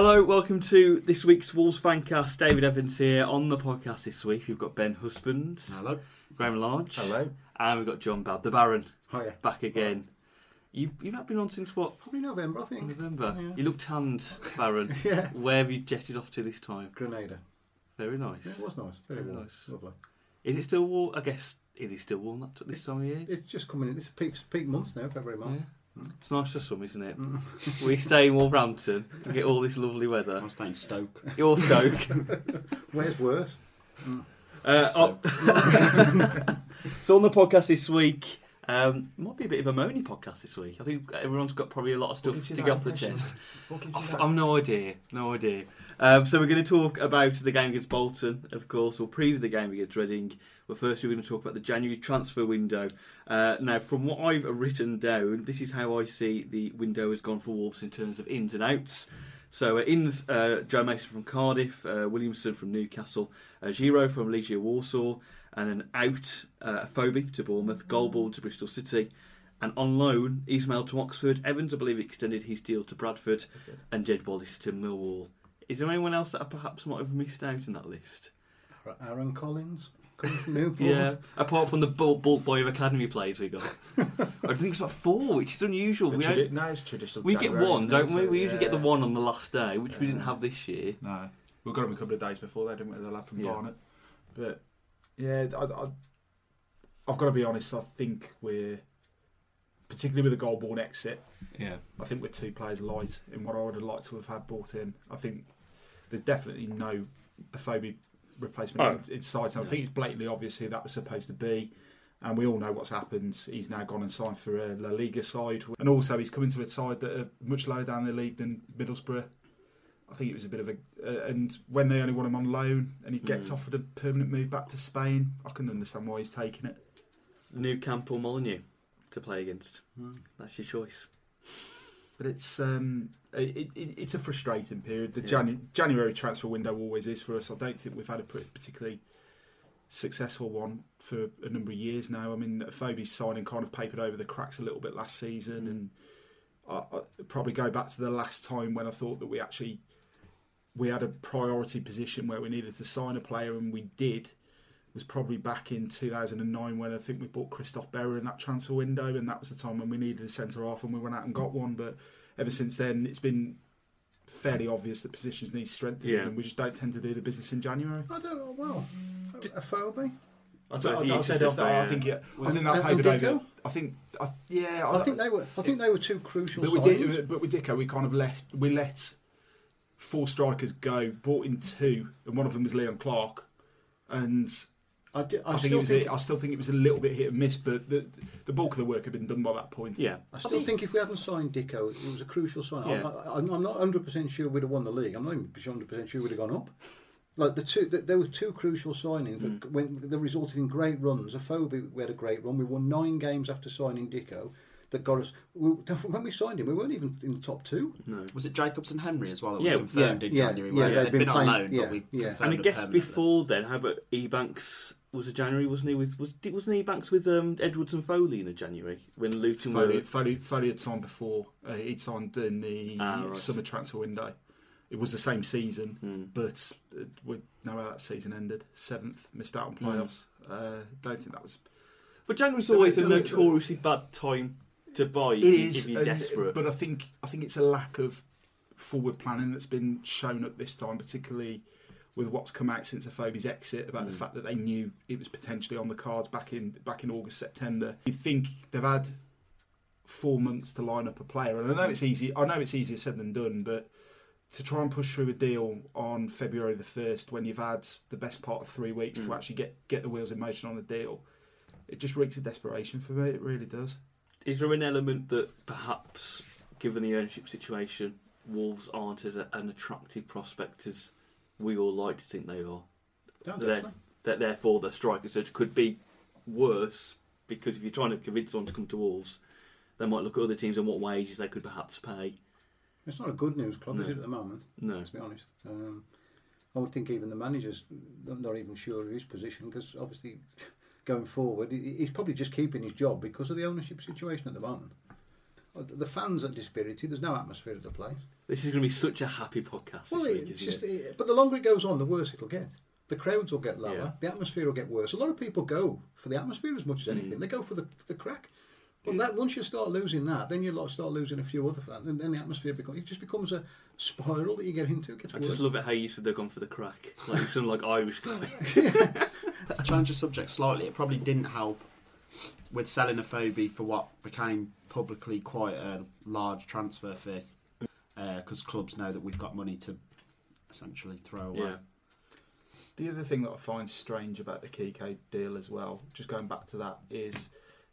Hello, welcome to this week's Wolves Fancast. David Evans here on the podcast this week. We've got Ben Husband, Hello. Graham Large, Hello. and we've got John Babb, the Baron, Hiya. back again. You, you've not been on since what? Probably November, I think. November. Yeah. You look tanned, Baron. Yeah. Where have you jetted off to this time? Grenada. Very nice. Yeah, it was nice. Very, Very warm. nice. Lovely. Is it still warm? I guess it is still warm at this time of year. It's just coming in. It's peak, peak months now, February, Yeah. March. It's nice for some, isn't it? Mm. we stay in Wolverhampton and get all this lovely weather. I'm staying Stoke. You're Stoke. Where's worse? Uh, Stoke. oh- so on the podcast this week, um, might be a bit of a moany podcast this week. I think everyone's got probably a lot of stuff to get off the chest. What I've, no idea, no idea. Um, so we're going to talk about the game against Bolton, of course. We'll preview the game against Reading. But first, we're going to talk about the January transfer window. Uh, now, from what I've written down, this is how I see the window has gone for Wolves in terms of ins and outs. So uh, ins, uh, Joe Mason from Cardiff, uh, Williamson from Newcastle, uh, Żyro from Legia Warsaw, and then out uh, Afobe to Bournemouth, Golbourne to Bristol City, and on loan Ismail to Oxford. Evans, I believe, extended his deal to Bradford, and Jed Wallace to Millwall. Is there anyone else that I perhaps might have missed out in that list? Aaron Collins coming from Newport. Yeah, apart from the bulk, bulk boy of academy players we got. I think it's like four, which is unusual. The We, tradi- no, it's traditional. we get one, don't we? We usually get the one on the last day, which we didn't have this year. No, we got them a couple of days before that, didn't we? The lad from Yeah. Barnet. But yeah, I, I, I've got to be honest. I think we're particularly with the Golbourne exit. Yeah. I think we're two players light in what I would have liked to have had brought in. I think there's definitely no Afobe replacement Oh. in, in sight. And I think it's blatantly obvious who that was supposed to be. And we all know what's happened. He's now gone and signed for a La Liga side. And also, he's coming to a side that are much lower down the league than Middlesbrough. I think it was a bit of a. Uh, and when they only want him on loan and he gets Mm. offered a permanent move back to Spain, I can understand why he's taking it. New Camp or Molineux to play against. Hmm. That's your choice. But it's um, it, it, it's a frustrating period. The Yeah. Janu- January transfer window always is for us. I don't think we've had a particularly successful one for a number of years now. I mean, Afobe's signing kind of papered over the cracks a little bit last season, Mm. and I, I probably go back to the last time when I thought that we actually we had a priority position where we needed to sign a player, and we did. Was probably back in 2009 when I think we bought Christophe Berra in that transfer window, and that was the time when we needed a centre half, and we went out and got one. But ever since then, it's been fairly obvious that positions need strengthening, Yeah. and we just don't tend to do the business in January. I don't know. Well, Afobe. I, So I, you I just said said I, I think it, I think that and papered over. I think, I, yeah, I think they were. I think they were two crucial. But we did, but with Dicko, we kind of left. We let four strikers go, brought in two, and one of them was Leon Clarke. And I, did, I, I, think still it was. think. a, I still think it was a little bit hit and miss, but the the bulk of the work had been done by that point. Yeah. I still think, if we hadn't signed Dicko, it was a crucial sign. Yeah. I, I, I'm not 100 percent sure we'd have won the league. I'm not even 100 percent sure we'd have gone up. Like the two, th there were two crucial signings Mm. that when that resulted in great runs. Afobe, we had a great run. We won nine games after signing Dicko. That got us. We, when we signed him, we weren't even in the top two. No. Was it Jacobs and Henry as well that Yeah, we confirmed yeah, in January? yeah, weren't they? they'd They'd been been on playing- loan, yeah, but we yeah. And I guess before then, how about Ebanks? Was it January? Wasn't he with was wasn't Ebanks with um, Edwards and Foley in a January when Luton Foley, were Foley, Foley had signed before. Uh, he'd signed in the Ah, right. summer transfer window. It was the same season, Hmm. but uh, we know how that season ended. Seventh, missed out on Hmm. playoffs. Uh, don't think that was But January's There always a notoriously bad time to buy It is, if you're desperate. but I think I think it's a lack of forward planning that's been shown up this time, particularly with what's come out since Afobe's exit about the Mm. fact that they knew it was potentially on the cards back in back in August September. You think they've had four months to line up a player, and I know it's easy. I know it's easier said than done, but to try and push through a deal on February the first when you've had the best part of three weeks to Mm. actually get get the wheels in motion on a deal, it just reeks of desperation for me. It really does. Is there an element that perhaps, given the ownership situation, Wolves aren't as a, an attractive prospect as we all like to think they are? No, That, that therefore the striker search could be worse because if you're trying to convince someone to come to Wolves, they might look at other teams and what wages they could perhaps pay. It's not a good news club, is it, at the moment? No. To be honest, um, I would think even the manager's not even sure of his position because obviously going forward, he's probably just keeping his job because of the ownership situation at the moment. The fans are dispirited. There's no atmosphere at the place. This is going to be such a happy podcast Well, week, it's isn't just, it? but the longer it goes on, the worse it'll get. The crowds will get lower. Yeah. The atmosphere will get worse. A lot of people go for the atmosphere as much as Mm. anything. They go for the, the crack. But that once you start losing that, then you start losing a few other fans, and then the atmosphere becomes it just becomes a spiral that you get into. I worse. just love it how you said they're gone for the crack. Like sound like Irish guy. To change the subject slightly, it probably didn't help with selling Afobe for what became publicly quite a large transfer fee, because clubs know that we've got money to essentially throw away. Yeah. The other thing that I find strange about the Kike deal as well, just going back to that, is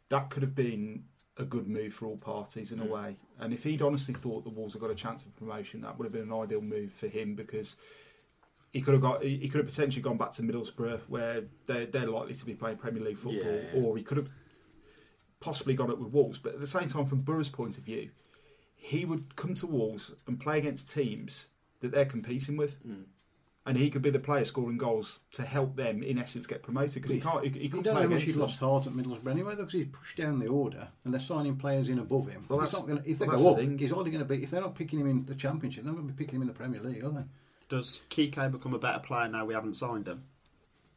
that could have been a good move for all parties in a Mm. way. And if he'd honestly thought the Wolves had got a chance of promotion, that would have been an ideal move for him because he could have got he he could have potentially gone back to Middlesbrough where they're they're likely to be playing Premier League football, Yeah, yeah. or he could have possibly gone up with Wolves. But at the same time, from Borough's point of view, he would come to Wolves and play against teams that they're competing with Mm. and he could be the player scoring goals to help them, in essence, get promoted because he can't. He, he couldn't don't know play how much against he's lost heart at Middlesbrough anyway, though, because he's pushed down the order and they're signing players in above him. Well, that's- not gonna, if they well, go up, thing. he's only going to be. If they're not picking him in the Championship, they're not going to be picking him in the Premier League, are they? Does Kike become a better player now we haven't signed him?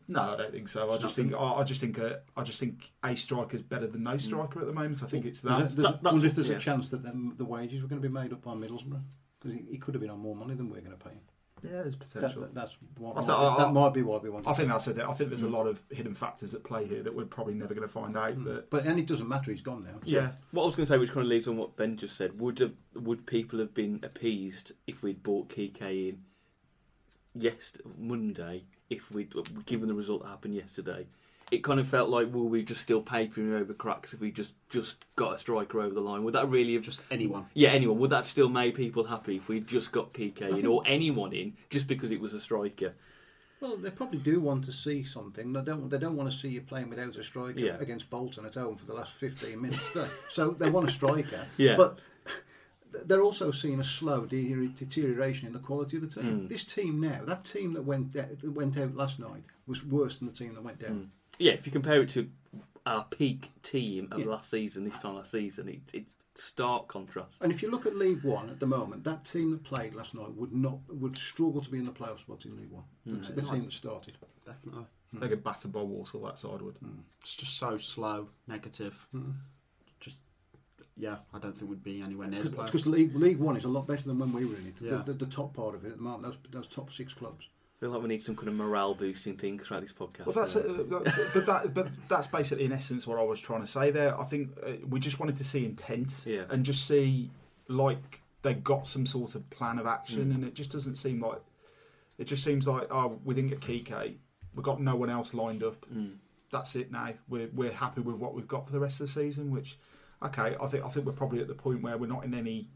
No, I don't think so. I just think. I, I just think. A, I just think a striker's better than no striker at the moment. I think it's that. There's a, there's that- that's wonder if there's yeah. a chance that them, the wages were going to be made up by Middlesbrough because he, he could have been on more money than we're going to pay him. yeah, there's That, potential. that- that's what That's might, be- I- that might be why we want. I think that's it. I think there's a Mm. lot of hidden factors at play here that we're probably never going to find out. Mm. But But and it doesn't matter. He's gone now. yeah, What I was going to say, which kind of leads on what Ben just said, would have would people have been appeased if we'd bought Kike in yes Monday if we'd given the result that happened yesterday? It kind of felt like well, we just still papering over cracks if we just just got a striker over the line. Would that really have Just anyone. yeah anyone would that have still made people happy if we just got Kike in think- or anyone in just because it was a striker? Well, they probably do want to see something. They don't. They don't want to see you playing without a striker Yeah. against Bolton at home for the last fifteen minutes. so they want a striker. Yeah. But they're also seeing a slow de- deterioration in the quality of the team. Mm. This team now, that team that went da- that went out last night, was worse than the team that went down. Mm. Yeah, if you compare it to our peak team of Yeah. last season, this time last season, it, it's stark contrast. And if you look at League One at the moment, that team that played last night would not would struggle to be in the playoff spots in League One. The, Mm. t- the team that started. Definitely. they get battered by Walsall. That side would. It's just so slow, negative. Just yeah, I don't think we'd be anywhere near the Because. League League One is a lot better than when we were in it. Yeah. The, the, the top part of it at the moment, those, those top six clubs. I feel like we need some kind of morale boosting thing throughout this podcast. Well, that's uh, but that, but that's basically in essence what I was trying to say there. I think uh, we just wanted to see intent Yeah. and just see like they got some sort of plan of action, Mm. and it just doesn't seem like it just seems like oh we didn't get Kike, we got no one else lined up. mm. That's it now. We're we're happy with what we've got for the rest of the season. Which okay, I think I think we're probably at the point where we're not in any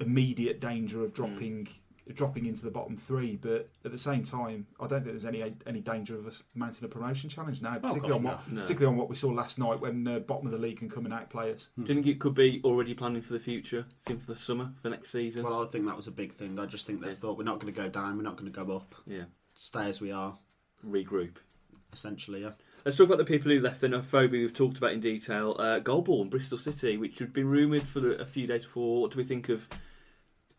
immediate danger of dropping. Dropping into the bottom three, but at the same time, I don't think there's any any danger of us mounting a promotion challenge now, of particularly on what No. particularly on what we saw last night when uh, bottom of the league can come and out players. Do you think it could be already planning for the future, seen for the summer, for next season? Well, I think that was a big thing. I just think they Yeah. thought we're not going to go down, we're not going to go up, yeah, stay as we are. regroup. Essentially, yeah. Let's talk about the people who left. Then Afobe we've talked about in detail. Uh, Golbourne, Bristol City, which had been rumoured for a few days before. What do we think of,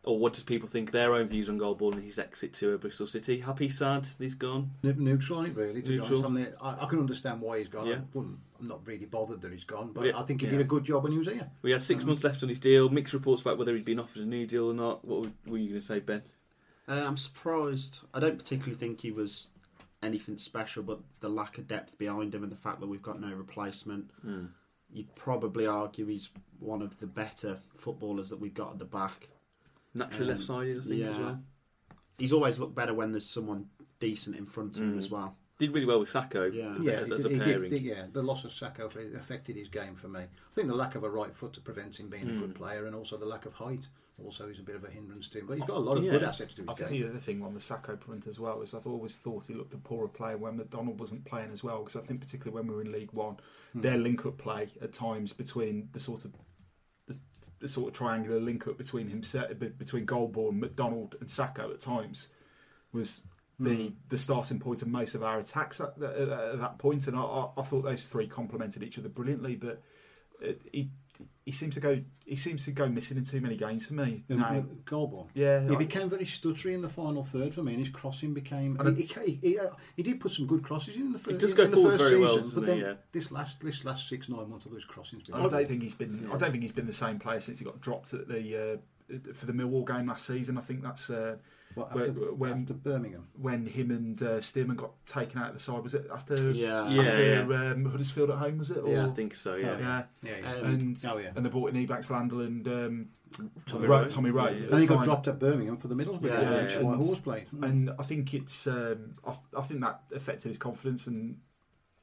or what does people think their own views on Golbourne and his exit to uh, Bristol City? Happy, sad, he's gone. Ne- Neutral on it, really. To Neutral. be honest, I, I, I can understand why he's gone. Yeah. I I'm not really bothered that he's gone, but Yeah, I think he yeah. did a good job when he was here. We had six Um, months left on his deal. Mixed reports about whether he'd been offered a new deal or not. What were- were you going to say, Ben? Uh, I'm surprised. I don't particularly think he was anything special, but the lack of depth behind him and the fact that we've got no replacement, Mm. you'd probably argue he's one of the better footballers that we've got at the back. Naturally Um, left sided, I think, as well. He's always looked better when there's someone decent in front of him Mm. as well. Did really well with Sako. Yeah. Yeah, as, he as did- a he did, yeah, the loss of Sako affected his game for me. I think the lack of a right foot to prevent him being a Mm. good player, and also the lack of height also is a bit of a hindrance to him. But he's got a lot of Yeah. good assets to his I think the other thing on the Sako front as well is I've always thought he looked a poorer player when McDonald wasn't playing as well because I think particularly when we were in League One, Hmm. their link-up play at times between the sort of the, the sort of triangular link-up between himself between Golbourne, McDonald, and Sako at times was the Hmm. the starting point of most of our attacks at, at, at that point, and I, I, I thought those three complemented each other brilliantly. But it, he he seems to go he seems to go missing in too many games for me. Um, now. Golbourne. Yeah, He I- became very stuttery in the final third for me, and his crossing became. And He, he, he, uh, he did put some good crosses in the first. It does go in forward very well, season, doesn't but he? then Yeah. this last this last six nine months of those crossings. I don't think he's been. I don't think he's been the same player since he got dropped at the uh, for the Millwall game last season. I think that's uh, What, Where- after, when- after Birmingham. when him and uh, Stearman got taken out of the side. Was it after Yeah. Yeah. after Um, Huddersfield at home? Was it? Or, Yeah. I think so. Yeah. yeah. Yeah, yeah. Um, And oh yeah. and they brought in Ebanks-Landell and um, Tommy Rowe- Rowe. Tommy Rowe. Yeah, yeah. and he got dropped at Birmingham for the Middlesbrough Yeah, game, yeah, which yeah. White And- Horse played. and I think it's um, I, I think that affected his confidence, and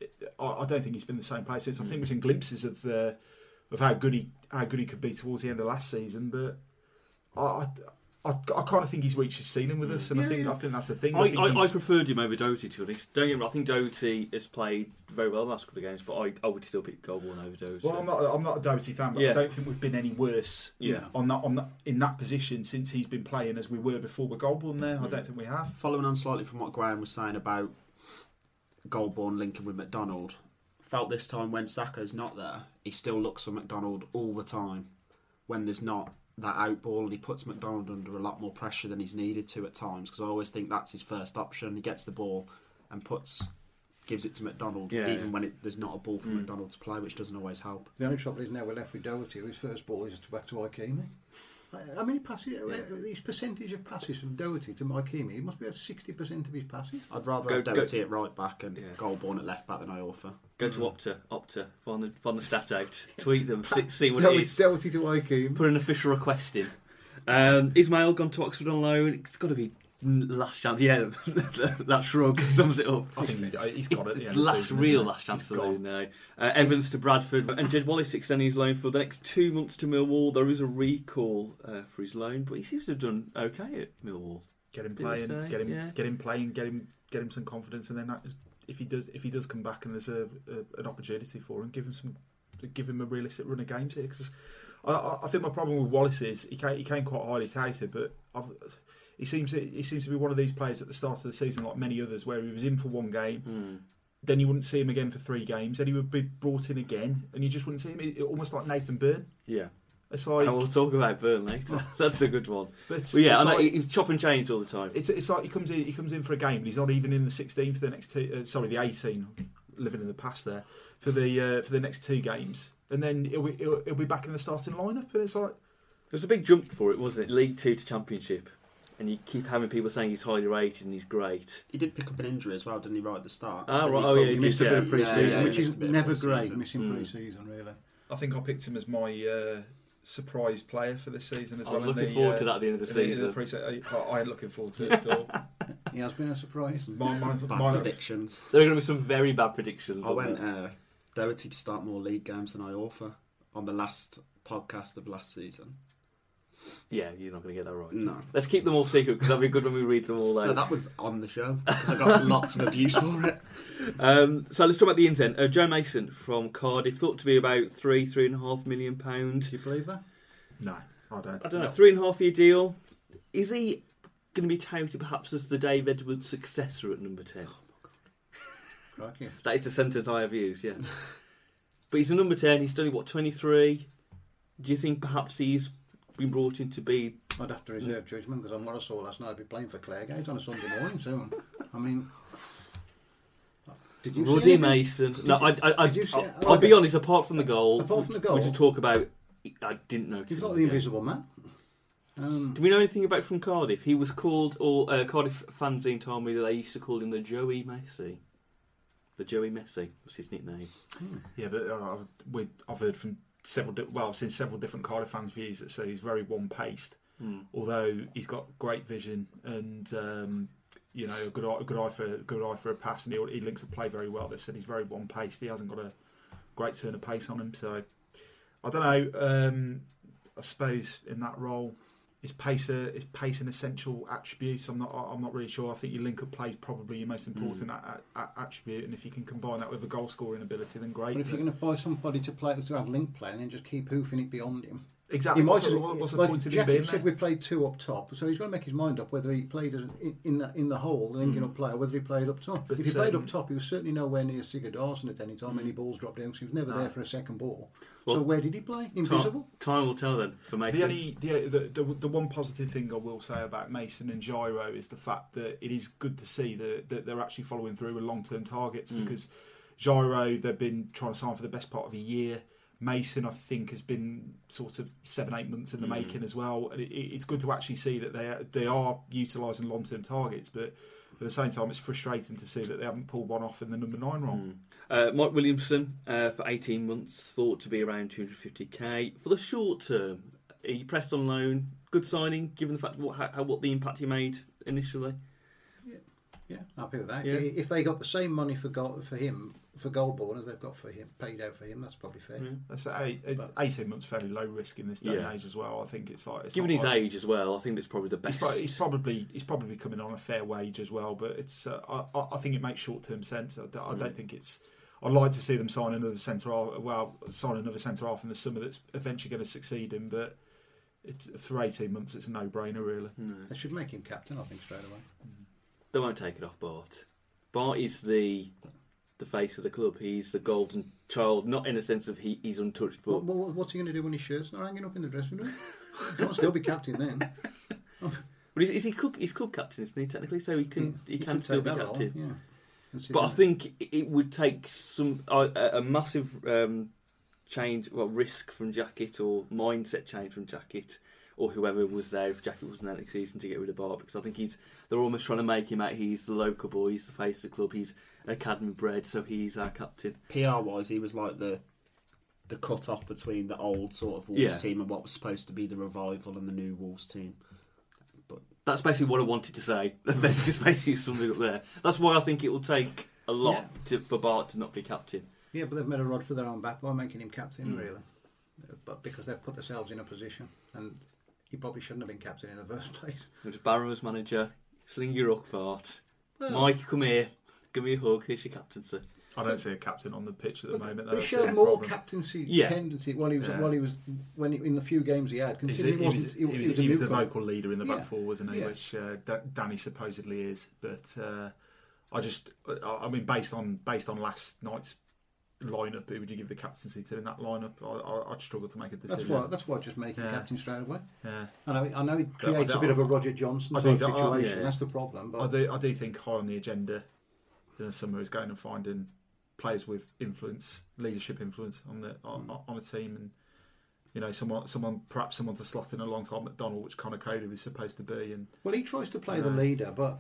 it, I, I don't think he's been the same player since. I think we've seen glimpses of the of how good he how good he could be towards the end of last season, but I. I I, I kind of think he's reached his ceiling with us, and I think yeah. I think that's the thing. I, think I, I preferred him over Doty to be honest. Don't get me wrong, I think Doty has played very well the last couple of games, but I, I would still pick Golbourne over Doty. well, I'm not I'm not a Doherty fan, but Yeah. I don't think we've been any worse Yeah. on that on that in that position since he's been playing as we were before with Golbourne. There, I don't think we have. Following on slightly from what Graham was saying about Golbourne linking with McDonald, felt this time when Sako's not there, he still looks for McDonald all the time. When there's not that out ball, and he puts McDonald under a lot more pressure than he's needed to at times. Because I always think that's his first option. He gets the ball and puts, gives it to McDonald, Yeah. even when it, there's not a ball for Mm. McDonald to play, which doesn't always help. The only trouble is now we're left with Doherty. His first ball is to back to Ikeme. How many passes? uh, His percentage of passes from Doherty to Ikeme, he must be at sixty percent of his passes. I'd rather Go- have go- Doherty at right back and Yeah. Golbourne at left back than Iorfa. Go to Opta, Opta, find the, find the stat out, tweet them, see, see what it Doherty, is. Doherty to Ikeme. Put an official request in. Um, Ismail gone to Oxford on loan. It's got to be last chance. Yeah, that shrug sums it up. I think he, he's got it. the It's end the of the last season, real last chance He's to gone. loan now. Uh, Evans to Bradford and Jed Wallace extending his loan for the next two months to Millwall. There is a recall uh, for his loan, but he seems to have done okay at Millwall. Get him playing, get him, Yeah. get him playing, get him, get him some confidence, and then that, if he does, if he does come back and there's a, a an opportunity for him, give him some, give him a realistic run of games here. Because I, I, I think my problem with Wallace is he came, he came quite highly touted, but I've, he seems to, he seems to be one of these players at the start of the season, like many others, where he was in for one game, Hmm. then you wouldn't see him again for three games, then he would be brought in again, and you just wouldn't see him. It, almost like Nathan Byrne. Yeah, It's like, and we'll talk about Byrne later. That's a good one. but Well, yeah, it's I know, like- he's chop and change all the time. It's, it's like he comes in he comes in for a game, but he's not even in the 16 for the next two. Uh, sorry, the 18. Living in the past there for the uh, for the next two games, and then he'll be, he'll, he'll be back in the starting lineup, and it's like There was a big jump for it, wasn't it? League Two to Championship, and you keep having people saying he's highly rated and he's great. He did pick up an injury as well, didn't he, right at the start? Ah, right. he Oh, yeah, He he missed did, a bit yeah. pre-season, Yeah, yeah, which is missed a bit of never pre-season. great, missing Mm. pre-season, really. I think I picked him as my uh, surprise player for this season as well. I'm looking the, forward uh, to that at the end of the in the- season. I, I ain't looking forward to it at all. He has been a surprise. my, my, Bad my, predictions. There are going to be some very bad predictions. I went there. uh, Doherty to start more league games than Iorfa on the last podcast of last season. Yeah, you're not going to get that right. No. Let's keep them all secret because that'll be good when we read them all No, that was on the show because I got lots of abuse for it. Um, so let's talk about the ins then. Uh, Joe Mason from Cardiff, thought to be about three, three and a half million pounds. Do you believe that? no, I don't. I don't know, three and a half year deal. Is he going to be touted perhaps as the Dave Edwards successor at number 10? Crikey. That is the sentence I have used, yeah. but he's a number 10, he's only, what, 23? Do you think perhaps he's been brought in to be. I'd have to reserve judgment because on what I saw last night, I'd be playing for Claregate on a Sunday morning So, I mean, did you see Roddy anything? Mason. No, I, I, I, did you see- I'll, oh, I'll be okay. honest, apart from the goal, Apart from the goal? which we talk about, I didn't notice. He's him not the invisible man. Um, Do we know anything about from Cardiff? He was called, or uh, Cardiff fanzine told me that they used to call him the Joey Messi. The Joey Messi was his nickname. Yeah, but uh, we, I've heard from several. Di- well, I've seen several different Cardiff fans' views that say he's very one-paced. Hmm. although he's got great vision and um, you know a good eye, a good eye for a good eye for a pass, and he, he links a play very well. They've said he's very one paced. He hasn't got a great turn of pace on him, so I don't know. Um, I suppose in that role, is pace a, is pace an essential attribute? I'm not. I'm not really sure. I think your link up play is probably your most important mm. a, a, a- attribute, and if you can combine that with a goal scoring ability, then great. but if you're going to buy somebody to play to have link play and then just keep hoofing it beyond him, Exactly. He might What's, as the- well, what's the like point of him Jackett being said there? we played two up top, so he's got to make his mind up whether he played as in, in the in the hole, the linking up player, whether he played up top. But, if he played um, up top, he was certainly nowhere near Sigurdarson at any time. Any balls dropped down, 'cause he was never No. there for a second ball. Well, so where did he play? Invisible. Time, time will tell then for Mason. The only the, the, the the one positive thing I will say about Mason and Żyro is the fact that it is good to see that, that they're actually following through with long term targets Mm. because Żyro they've been trying to sign for the best part of a year. Mason I think has been sort of seven eight months in the Mm. making as well, and it, it- it's good to actually see that they are, they are utilising long term targets, but. At the same time, it's frustrating to see that they haven't pulled one off in the number nine role. Mm. Uh, Mike Williamson uh, for 18 months, thought to be around 250k. For the short term, he pressed on loan. Good signing, given the fact what, how, what the impact he made initially. Yeah, yeah happy with that. Yeah. If they got the same money for for him for Golbourne as they've got for him, paid out for him, that's probably fair. Yeah. That's eight, eight- But- 18 months fairly low risk in this day Yeah. and age as well. I think it's like it's Given his like- age as well, I think that's probably the He's, best. pro- he's probably he's probably coming on a fair wage as well, but it's uh, I, I- I think it makes short term sense. I, don't- I Mm. don't think it's. I'd like to see them sign another centre half. Well, sign another centre half in the summer that's eventually going to succeed him. But it's for eighteen months, it's a no brainer really. No. They should make him captain, I think, straight away. They won't take it off Batth. Batth is the the face of the club. He's the golden child, not in a sense of he, he's untouched, but What, what, what's he going to do when his shirt's not hanging up in the dressing room? he can't still be captain then. But is, is he club? He's club captain, isn't he? Technically, so he can Yeah, he, can still be captain. yeah. But I think it would take some a, a a massive um, change, well, risk from Jackett or mindset change from Jackett or whoever was there if Jackett wasn't there next season to get rid of Batth because I think he's they're almost trying to make him out. He's the local boy, he's the face of the club, he's academy bred, so he's our captain. PR wise, he was like the the cut off between the old sort of Wolves Yeah. team and what was supposed to be the revival and the new Wolves team. But that's basically what I wanted to say. And then just basically summed it up there. That's why I think it will take a lot Yeah. to, for Batth to not be captain. Yeah, but they've made a rod for their own back by making him captain, Mm. really. Uh, But because they've put themselves in a position, and he probably shouldn't have been captain in the first place. Just Barrow's manager, sling your up, Batth. Well, Mike, come here, give me a hug. Here's your captaincy. I don't see a captain on the pitch at the but, moment. but he showed more problem. captaincy Yeah. tendency while he was Yeah. while he was when he, in the few games he had. He's- Considering he, he, wasn't, was, he, he, he was, was, he was the vocal leader in the Yeah. back four, wasn't he? Yeah. Which uh, Da- Danny supposedly is. But uh, I just, I, I mean, based on based on last night's lineup, who would you give the captaincy to in that lineup? I, I, I'd struggle to make a decision. That's why. That's why. Just make him Yeah. captain straight away. Yeah. I know. I know it creates a don't- bit of a Roger Johnson I type do- I- situation. yeah. That's the problem. But I do, I do think high on the agenda in the summer is going and finding players with influence, leadership influence on the on, Mm. on a team, and you know, someone, someone, perhaps someone to slot in alongside McDonald, which Conor Coady is supposed to be, and well, he tries to play the leader, but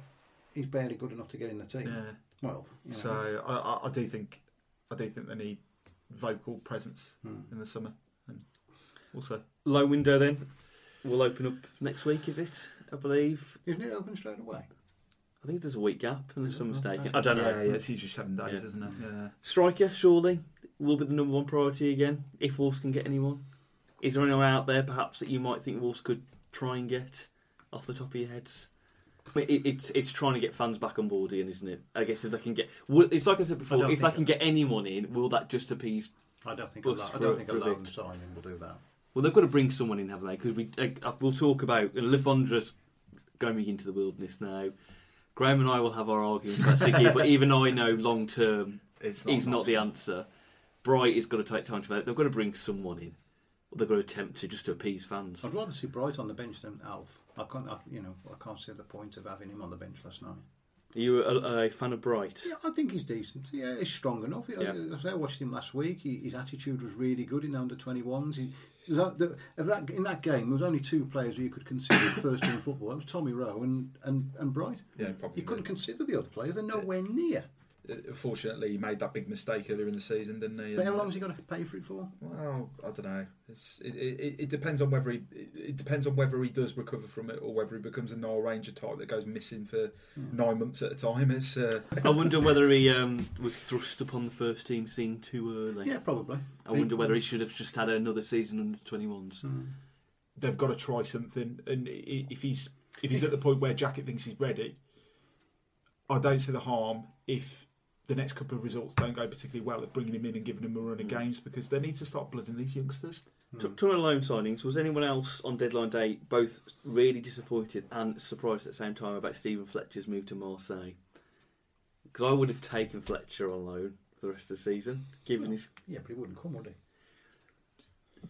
he's barely good enough to get in the team. yeah. Well, you know. So I, I, I do think, I do think they need vocal presence Hmm. in the summer, and also Low window then. We'll open up next week, is it? I believe. Isn't it open straight away? I think there's a week gap, unless I'm mistaken. I don't know. yeah, yeah, it's usually seven days, Yeah. isn't it? Yeah. Striker, surely, will be the number one priority again, if Wolves can get anyone. Is there anyone out there, perhaps, that you might think Wolves could try and get off the top of your heads? I mean, it, it's it's trying to get fans back on board, Ian, isn't it? I guess if they can get, will- it's like I said before, don't if they think- can get anyone in, will that just appease? I don't think. Well, a lo- I don't think a for a loan bit. signing will do that. Well, they've got to bring someone in, haven't they? Because we uh, we'll talk about and Le Fondre's going into the wilderness now. Graham and I will have our argument about Siggy, but even I know long term It's he's an not the answer. Bright is going to take time to develop. They've got to bring someone in. They're going to attempt to just to appease fans. I'd rather see Bright on the bench than Alf. I can't. I, you know, I can't see the point of having him on the bench last night. Are you a, a fan of Bright? Yeah, I think he's decent. Yeah, he's strong enough. I- Yeah. As I watched him last week, he, his attitude was really good in the under 21s. He, he was out- the, of that, in that game, there was only two players who you could consider first team football. It was Tommy Rowe and, and, and Bright. Yeah, probably. You couldn't consider the other players. They're nowhere near. Uh, Fortunately, he made that big mistake earlier in the season, didn't he? But how long has he got to pay for it for? Well, I don't know. It's, it, it, it depends on whether he it, it depends on whether he does recover from it or whether he becomes a Nile Ranger type that goes missing for nine months at a time. It's uh, I wonder whether he um, was thrust upon the first team scene too early. Yeah, probably. I wonder whether he should have just had another season under 21s. Mm. they've got to try something. And if he's if he's at the point where Jackett thinks he's ready, I don't see the harm if the next couple of results don't go particularly well at bringing him in and giving him a run of Mm. games because they need to start blooding these youngsters. T- Talking about loan signings, was anyone else on deadline day both really disappointed and surprised at the same time about Steven Fletcher's move to Marseille? Because I would have taken Fletcher on loan for the rest of the season, given his. Yeah, but he wouldn't come, would he?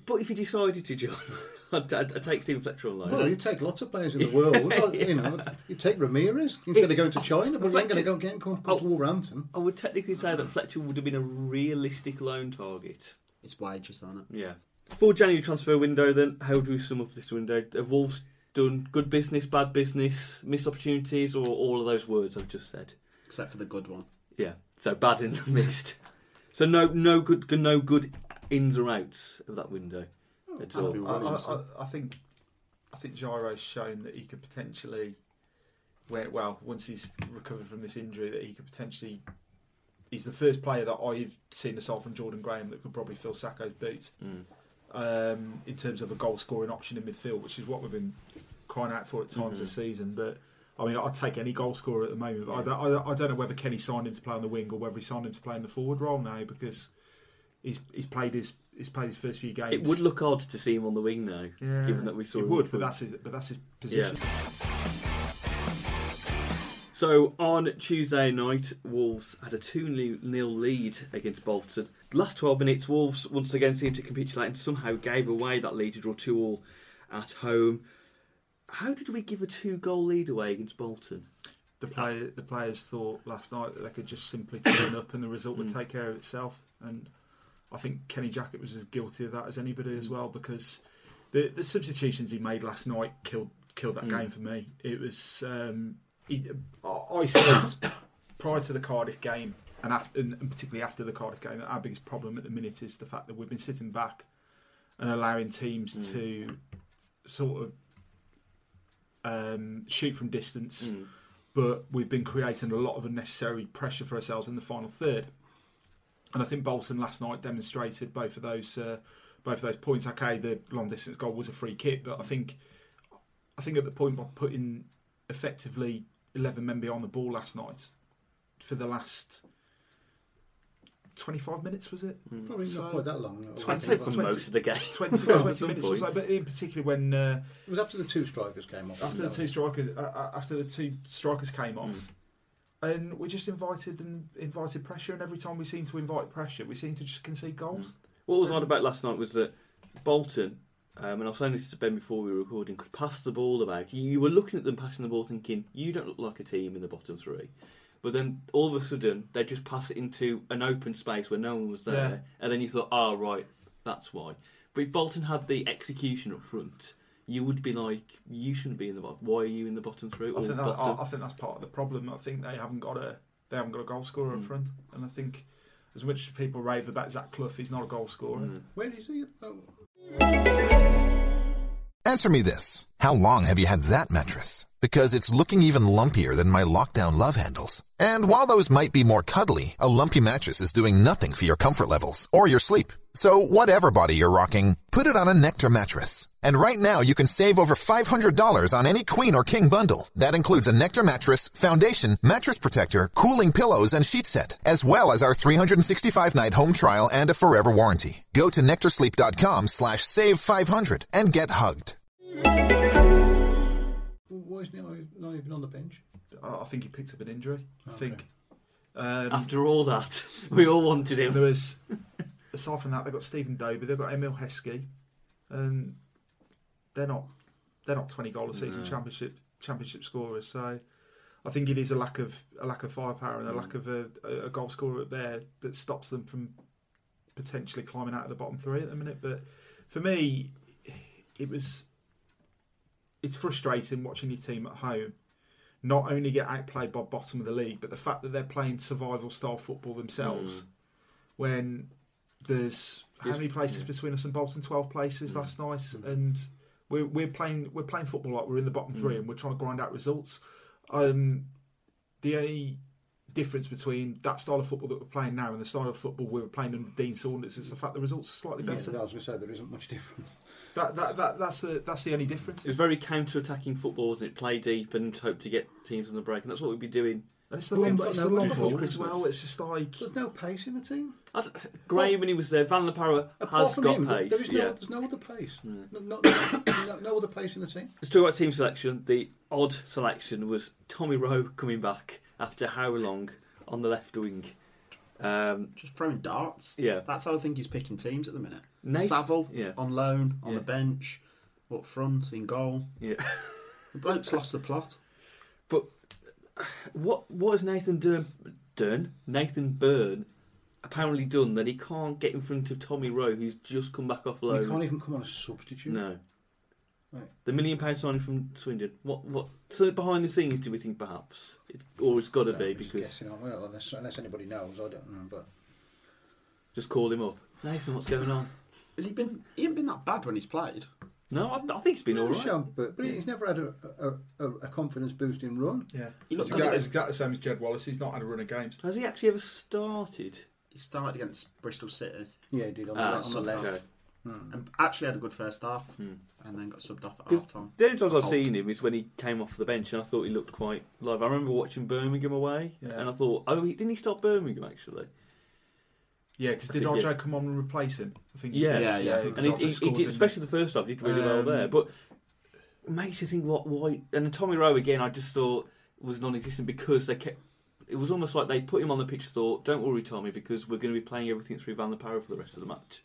But if he decided to, John, I'd, I'd, I'd take Steven Fletcher on loan. Well, you take lots of players in the world. Well, You know, you take Ramirez instead of going to China, but you ain't going to go get come, come to Oh. Wolverhampton. I would technically say that Fletcher would have been a realistic loan target. It's wages, on it? Yeah. For January transfer window, then, how do we sum up this window? Have Wolves done good business, bad business, missed opportunities, or all of those words I've just said? Except for the good one. Yeah. So bad and missed. So no, no good, no good ins or outs of that window at I'll all. be I, I, I, think I think Żyro's shown that he could potentially, where, well, once he's recovered from this injury, that he could potentially. He's the first player that I've seen aside from Jordan Graham that could probably fill Sako's boots Mm. um, in terms of a goal scoring option in midfield, which is what we've been crying out for at times Mhm. this season. But I mean, I'd take any goal scorer at the moment. Don't, I, don't- I don't know whether Kenny signed him to play on the wing or whether he signed him to play in the forward role now because he's he's played his he's played his first few games. It would look odd to see him on the wing now, Yeah, given that we saw it him would, but that's his but that's his position. So on Tuesday night, Wolves had a 2 0 lead against Bolton. Last 12 minutes, Wolves once again seemed to capitulate and somehow gave away that lead to draw 2 all at home. How did we give a two goal lead away against Bolton? The player the players thought last night that they could just simply turn up and the result would Mm. take care of itself. And I think Kenny Jackett was as guilty of that as anybody as well because the the substitutions he made last night killed killed that Mm. game for me. It was um, he, I I said prior to the Cardiff game and, after, and and particularly after the Cardiff game that our biggest problem at the minute is the fact that we've been sitting back and allowing teams Mm. to sort of um, shoot from distance Mm. but we've been creating a lot of unnecessary pressure for ourselves in the final third. And I think Bolton last night demonstrated both of those uh, both of those points. Okay, the long distance goal was a free kick, but I think I think at the point by putting effectively eleven men behind the ball last night for the last twenty five minutes was it? Mm. Probably So- not quite that long. I'd Twenty- say for 20 most of the game. 20, Well, 20 minutes or so, but in particular when uh, It was after the two strikers came off. after the two strikers uh, uh, after the two strikers came off Mm. And we just invited and invited pressure and every time we seem to invite pressure we seem to just concede goals What was odd about last night was that Bolton, um, and I was saying this to Ben before we were recording, could pass the ball about. You, you were looking at them passing the ball thinking, you don't look like a team in the bottom three. But then all of a sudden, they just pass it into an open space where no one was there. Yeah. And then you thought, oh, right, that's why. But if Bolton had the execution up front, you would be like, you shouldn't be in the bottom. Why are you in the bottom three? I think, that, bottom? I, I think that's part of the problem I think they haven't got a they haven't got a goal scorer Mm. up front and I think as much as people rave about Zach Clough he's not a goal scorer Mm. Where is he? Oh, Answer me this. How long have you had that mattress? Because it's looking even lumpier than my lockdown love handles. And while those might be more cuddly, a lumpy mattress is doing nothing for your comfort levels or your sleep. So whatever body you're rocking, put it on a Nectar mattress. And right now you can save over $500 on any queen or king bundle. That includes a Nectar mattress, foundation, mattress protector, cooling pillows, and sheet set, as well as our 365-night home trial and a forever warranty. Go to nectarsleep.com slash save 500 and get hugged. Why isn't he not- not even on the bench? I, I think he picked up an injury I Okay. think um, After all that, we all wanted him. there was aside from that they've got Stephen Dobbie they've got Emile Heskey and they're not they're not 20 goal a season No. championship championship scorers so I think it is a lack of a lack of firepower and a lack of a, a goal scorer up there that stops them from potentially climbing out of the bottom three at the minute. But for me, it was it's frustrating watching your team at home not only get outplayed by bottom of the league, but the fact that they're playing survival style football themselves. Mm. When there's how many places yeah. between us and Bolton? Twelve places Mm. last night, and we're we're playing we're playing football like we're in the bottom three, Mm. and we're trying to grind out results. Um, the only difference between that style of football that we're playing now and the style of football we were playing under Dean Saunders is the fact the results are slightly Yeah, better. I was going to say there isn't much difference. That, that, that that's the that's the only difference. It was very counter-attacking football, wasn't it? Play deep and hope to get teams on the break, and that's what we'd be doing And it's the Well, long, but it's the long one's before ball as well. It's just like There's no pace in the team. I d- Graham, when he was there, Van La has from got him, pace. there is no, yeah. there's no other pace. No, no, no, no other pace in the team. Let's talk about team selection. The odd selection was Tommy Rowe coming back after how long on the left wing. Um, Just throwing darts. Yeah. That's how I think he's picking teams at the minute. Nath- Savile yeah. on loan, on Yeah. the bench, up front, in goal. yeah. The bloke's lost the plot. But what what has Nathan Dern, Dern Nathan Byrne apparently done that he can't get in front of Tommy Rowe, who's just come back off You loan? can't even come on as a substitute. No. Right. The million pound signing from Swindon. What what so behind the scenes do we think perhaps? It's or it's got to be know, just because guessing on well, unless, unless anybody knows, I don't know. But just call him up. Nathan, what's going on? Has he been? He hasn't been that bad when he's played. No, I, I think he's been all right. Shown- but, but he's never had a, a, a, a confidence boosting run. yeah, He it's looked exactly, like- it's exactly the same as Jed Wallace. He's not had a run of games. Has he actually ever started? He started against Bristol City Yeah, he did on, the, Ah, on the left. Okay. and actually had a good first half, Hmm. and then got subbed off at half time. The only times I've Holt. seen him is when he came off the bench, and I thought he looked quite live. I remember watching Birmingham away, Yeah. and I thought, oh, he, didn't he start Birmingham actually? Yeah, because did think, RJ come on and replace him? I think he Yeah. did. Yeah, yeah. 'cause And he, he, he scored, did, didn't especially the first half, did really well Um, there. But makes you think what why. And Tommy Rowe again, I just thought was non-existent because they kept. It was almost like they put him on the pitch. Thought, don't worry, Tommy, because we're going to be playing everything through Van La Parra for the rest of the match.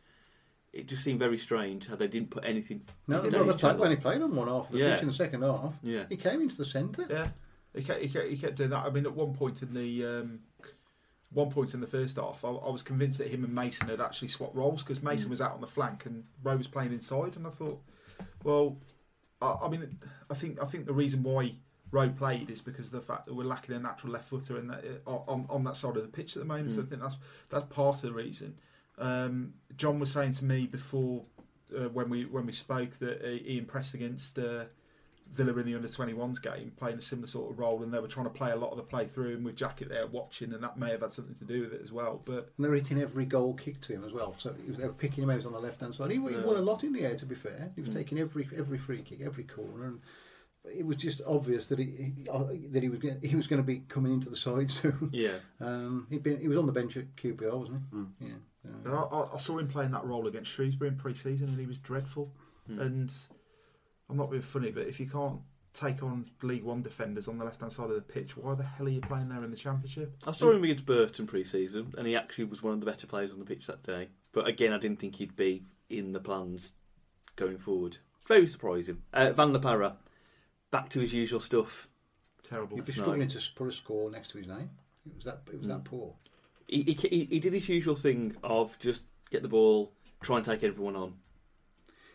It just seemed very strange how they didn't put anything. No, down well, his they played, channel. when he played on one half of the Yeah. pitch in the second half, Yeah. he came into the centre. Yeah, he kept, he kept, he kept doing that. I mean, at one point in the um, one point in the first half, I, I was convinced that him and Mason had actually swapped roles because Mason was out on the flank and Rowe was playing inside, and I thought, well, I, I mean, I think I think the reason why Rowe played is because of the fact that we're lacking a natural left footer in that uh, on on that side of the pitch at the moment. So I think that's that's part of the reason. Um, John was saying to me before uh, when we when we spoke that uh, he impressed against. Uh, Villa in the under 21s game playing a similar sort of role, and they were trying to play a lot of the play through, and with Jackett there watching, and that may have had something to do with it as well. But And they're hitting every goal kick to him as well. So it was, they were picking him out on the left hand side. He, he won a lot in the air, to be fair. He was taking every every free kick, every corner, and it was just obvious that he, he uh, that he was gonna, he was going to be coming into the side soon. Yeah. Um, he'd been he was on the bench at QPR, wasn't he? Yeah. but I, I- I saw him playing that role against Shrewsbury in pre-season, and he was dreadful. And I'm not being funny, but if you can't take on League One defenders on the left-hand side of the pitch, why the hell are you playing there in the Championship? I saw him against Burton pre-season, and he actually was one of the better players on the pitch that day. But again, I didn't think he'd be in the plans going forward. Very surprising. Uh, Van La Parra, back to his usual stuff. Terrible. He'd be struggling to put a score next to his name. It was that it was that poor. He, he, he, he did his usual thing of just get the ball, try and take everyone on.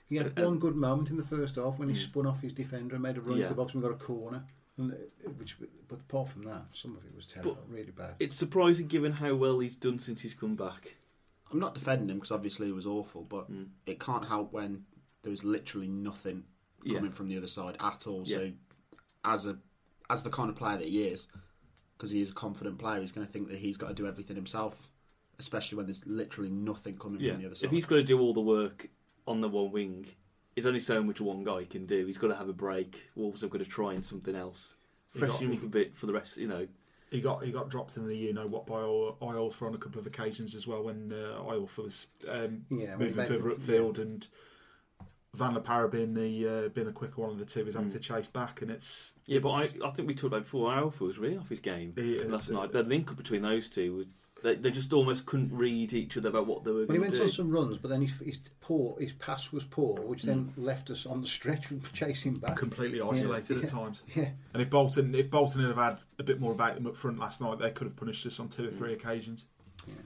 He had Uh, one good moment in the first half when he spun off his defender and made a run Yeah. to the box and got a corner. And, uh, which, but apart from that, some of it was terrible, really bad. It's surprising given how well he's done since he's come back. I'm not defending him because obviously he was awful, but Mm. it can't help when there's literally nothing Yeah. coming from the other side at all. Yeah. So, as a as the kind of player that he is, because he is a confident player, he's going to think that he's got to do everything himself, especially when there's literally nothing coming Yeah. from the other If side. he's got to do all the work on the one wing, there's only so much one guy can do. He's got to have a break. Wolves have got to try and something else. He got- Freshen him up a bit for the rest, you know. He got he got dropped in the you know what by Iorfa on a couple of occasions as well when uh, Iorfa was um, Yeah, moving he further played- upfield and Van La Parra being the uh, being the quicker one of the two was having Mm. to chase back and it's Yeah, but I, it's- I think we talked about before. Alpha was really off his game Yeah, last uh, night. The link up between those two, was, they, they just almost couldn't read each other about what they were When he went to on some runs, but then his, his poor, his pass was poor, which then left us on the stretch and chasing back. completely isolated Yeah. at times. Yeah, And if Bolton if Bolton had had a bit more about them up front last night, they could have punished us on two or three occasions.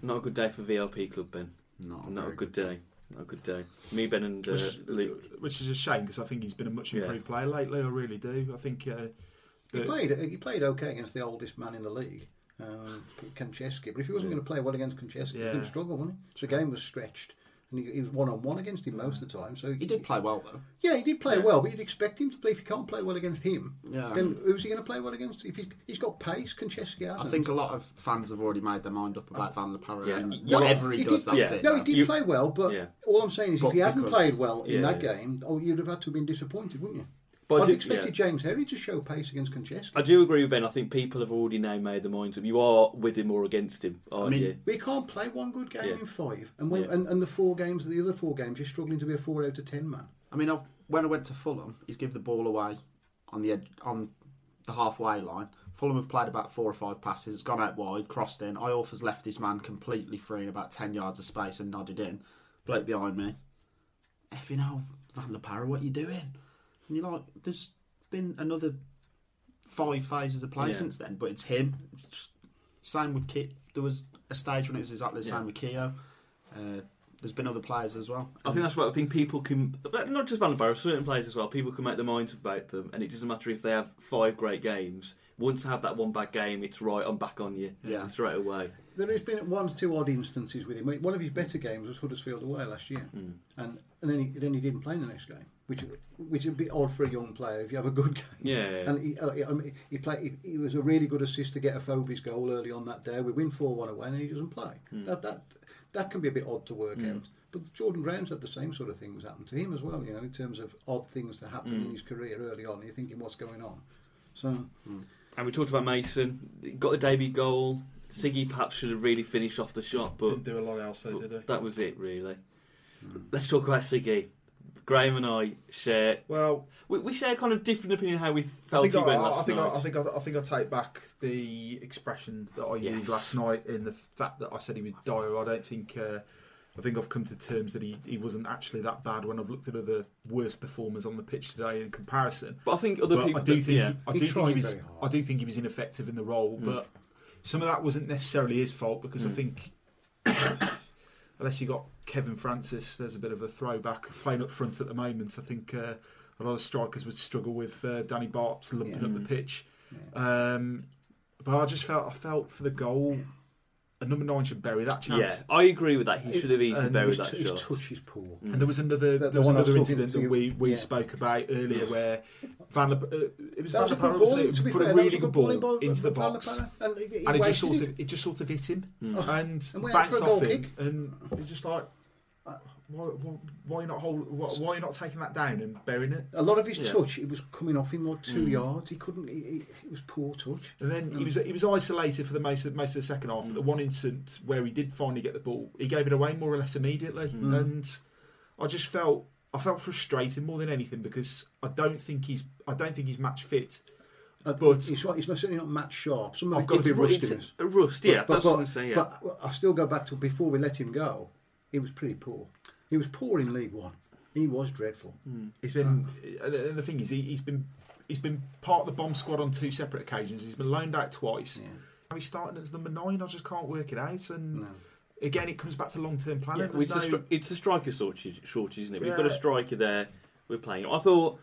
Not a good day for VLP Club, Ben. not, Not a very good day. Not a good day. Me, Ben, and uh, Which, Luke. which is a shame because I think he's been a much Yeah. improved player lately. I really do. I think uh, he played. He played okay against the oldest man in the league, um, Konchesky. But if he wasn't going to play well against Konchesky, he was going to struggle, wasn't he? The game was stretched, and he, he was one on one against him most of the time. So He did play well though. Yeah, he did play Yeah. well, but you'd expect him to play. If he can't play well against him, Yeah. then who's he going to play well against? If he's, he's got pace, Konchesky hasn't. I think a lot of fans have already made their mind up about Van La Parra Yeah. and Yeah. whatever he, He does, did- that's yeah. it. No, he did You- play well, but Yeah. all I'm saying is, But if he hadn't played well in that yeah. game, oh, you'd have had to have been disappointed, wouldn't you? But I I'd do- expected yeah. James Henry to show pace against Konchesky. I do agree with Ben. I think people have already now made their minds up. You are with him or against him, aren't mean, you? We can't play one good game Yeah. in five, and, when, Yeah. and and the four games, the other four games, you're struggling to be a four out of ten man. I mean, I've, when I went to Fulham, he's give the ball away on the edge, on the halfway line. Fulham have played about four or five passes. It's gone out wide, crossed in. Iorf has left his man completely free in about ten yards of space and nodded in. Bloke behind me, effing hell, Van La Parra, what you doing? And you're like, there's been another five phases of play Yeah. since then, but it's him. It's just, same with Kit. There was a stage when it was exactly the Yeah. same with Keo. Uh, there's been other players as well. I think that's what I think people can, not just Van der Barrow, certain players as well. People can make their minds about them, and it doesn't matter if they have five great games. Once they have that one bad game, it's right. I'm back on you Yeah. straight away. There has been one or two odd instances with him. One of his better games was Huddersfield away last year, Hmm. and and then he, then he didn't play in the next game, which which is a bit odd for a young player if you have a good game. Yeah, yeah. And he, uh, he- I mean, he played. He, he was a really good assist to get Afobe's goal early on that day. We win four one away, and he doesn't play. Hmm. That that that can be a bit odd to work mm. out. But Jordan Graham's had the same sort of things happen to him as well. You know, in terms of odd things that happen Hmm. in mm. his career early on. You're thinking, what's going on? So mm. And we talked about Mason. Got the debut goal. Siggy perhaps should have really finished off the shot, but Didn't do a lot else, though, did he? that was it really. Let's talk about Siggy. Graham and I share. Well, We, we share kind of different opinion how we I felt think he I, went I, last I think I, night. I think I, I think I take back the expression that I Yes. used last night in the fact that I said he was dire. I don't think. Uh, I think I've come to terms that he, he wasn't actually that bad when I've looked at other worst performers on the pitch today in comparison. but I think other But people. I do think yeah. he, I He do think he was. I do think he was ineffective in the role, but some of that wasn't necessarily his fault because I think unless you got Kevin Francis, there's a bit of a throwback playing up front at the moment. I think uh, a lot of strikers would struggle with uh, Danny Batth lumping Yeah. up the pitch. Um, but I just felt I felt for the goal, a number nine should bury that chance. yeah, chance. I agree with that. He should have easily and buried his, that t- his shot. touch is poor. And there was another The- the there was one I was another incident that we, we yeah. spoke about earlier where Van Le, uh, it was That was Van Le good wasn't ball. it? To be put fair, a really good good ball ball into the box. And he- he and it just sort of it just sort of hit him and, And went bounced for a goal off him, kick. and it's just like. Why, why, why not hold? Why, why are you not taking that down and burying it? A lot of his Yeah. touch, it was coming off him like two mm. yards. He couldn't. He, he, it was poor touch. And then he mm. was he was isolated for the most of, most of the second half. But the mm. one instance where he did finally get the ball, he gave it away more or less immediately. And I just felt I felt frustrated more than anything because I don't think he's I don't think he's match fit. Uh, But- he's, not- he's not certainly not match sharp. Some of I've it got could be to- rustiness. Rust, yeah. but, that's but, what I'm saying. Yeah. but I still go back to before we let him go. He was pretty poor. He was poor in League One. He was dreadful. He's been and and the thing is he, he's been he's been part of the bomb squad on two separate occasions. He's been loaned out twice. Yeah. Now he's starting as number nine. I just can't work it out. And No. again, it comes back to long term planning. Yeah, There's it's, a stri- it's a striker shortage, shortage, isn't it? We've got a striker there. We're playing. I thought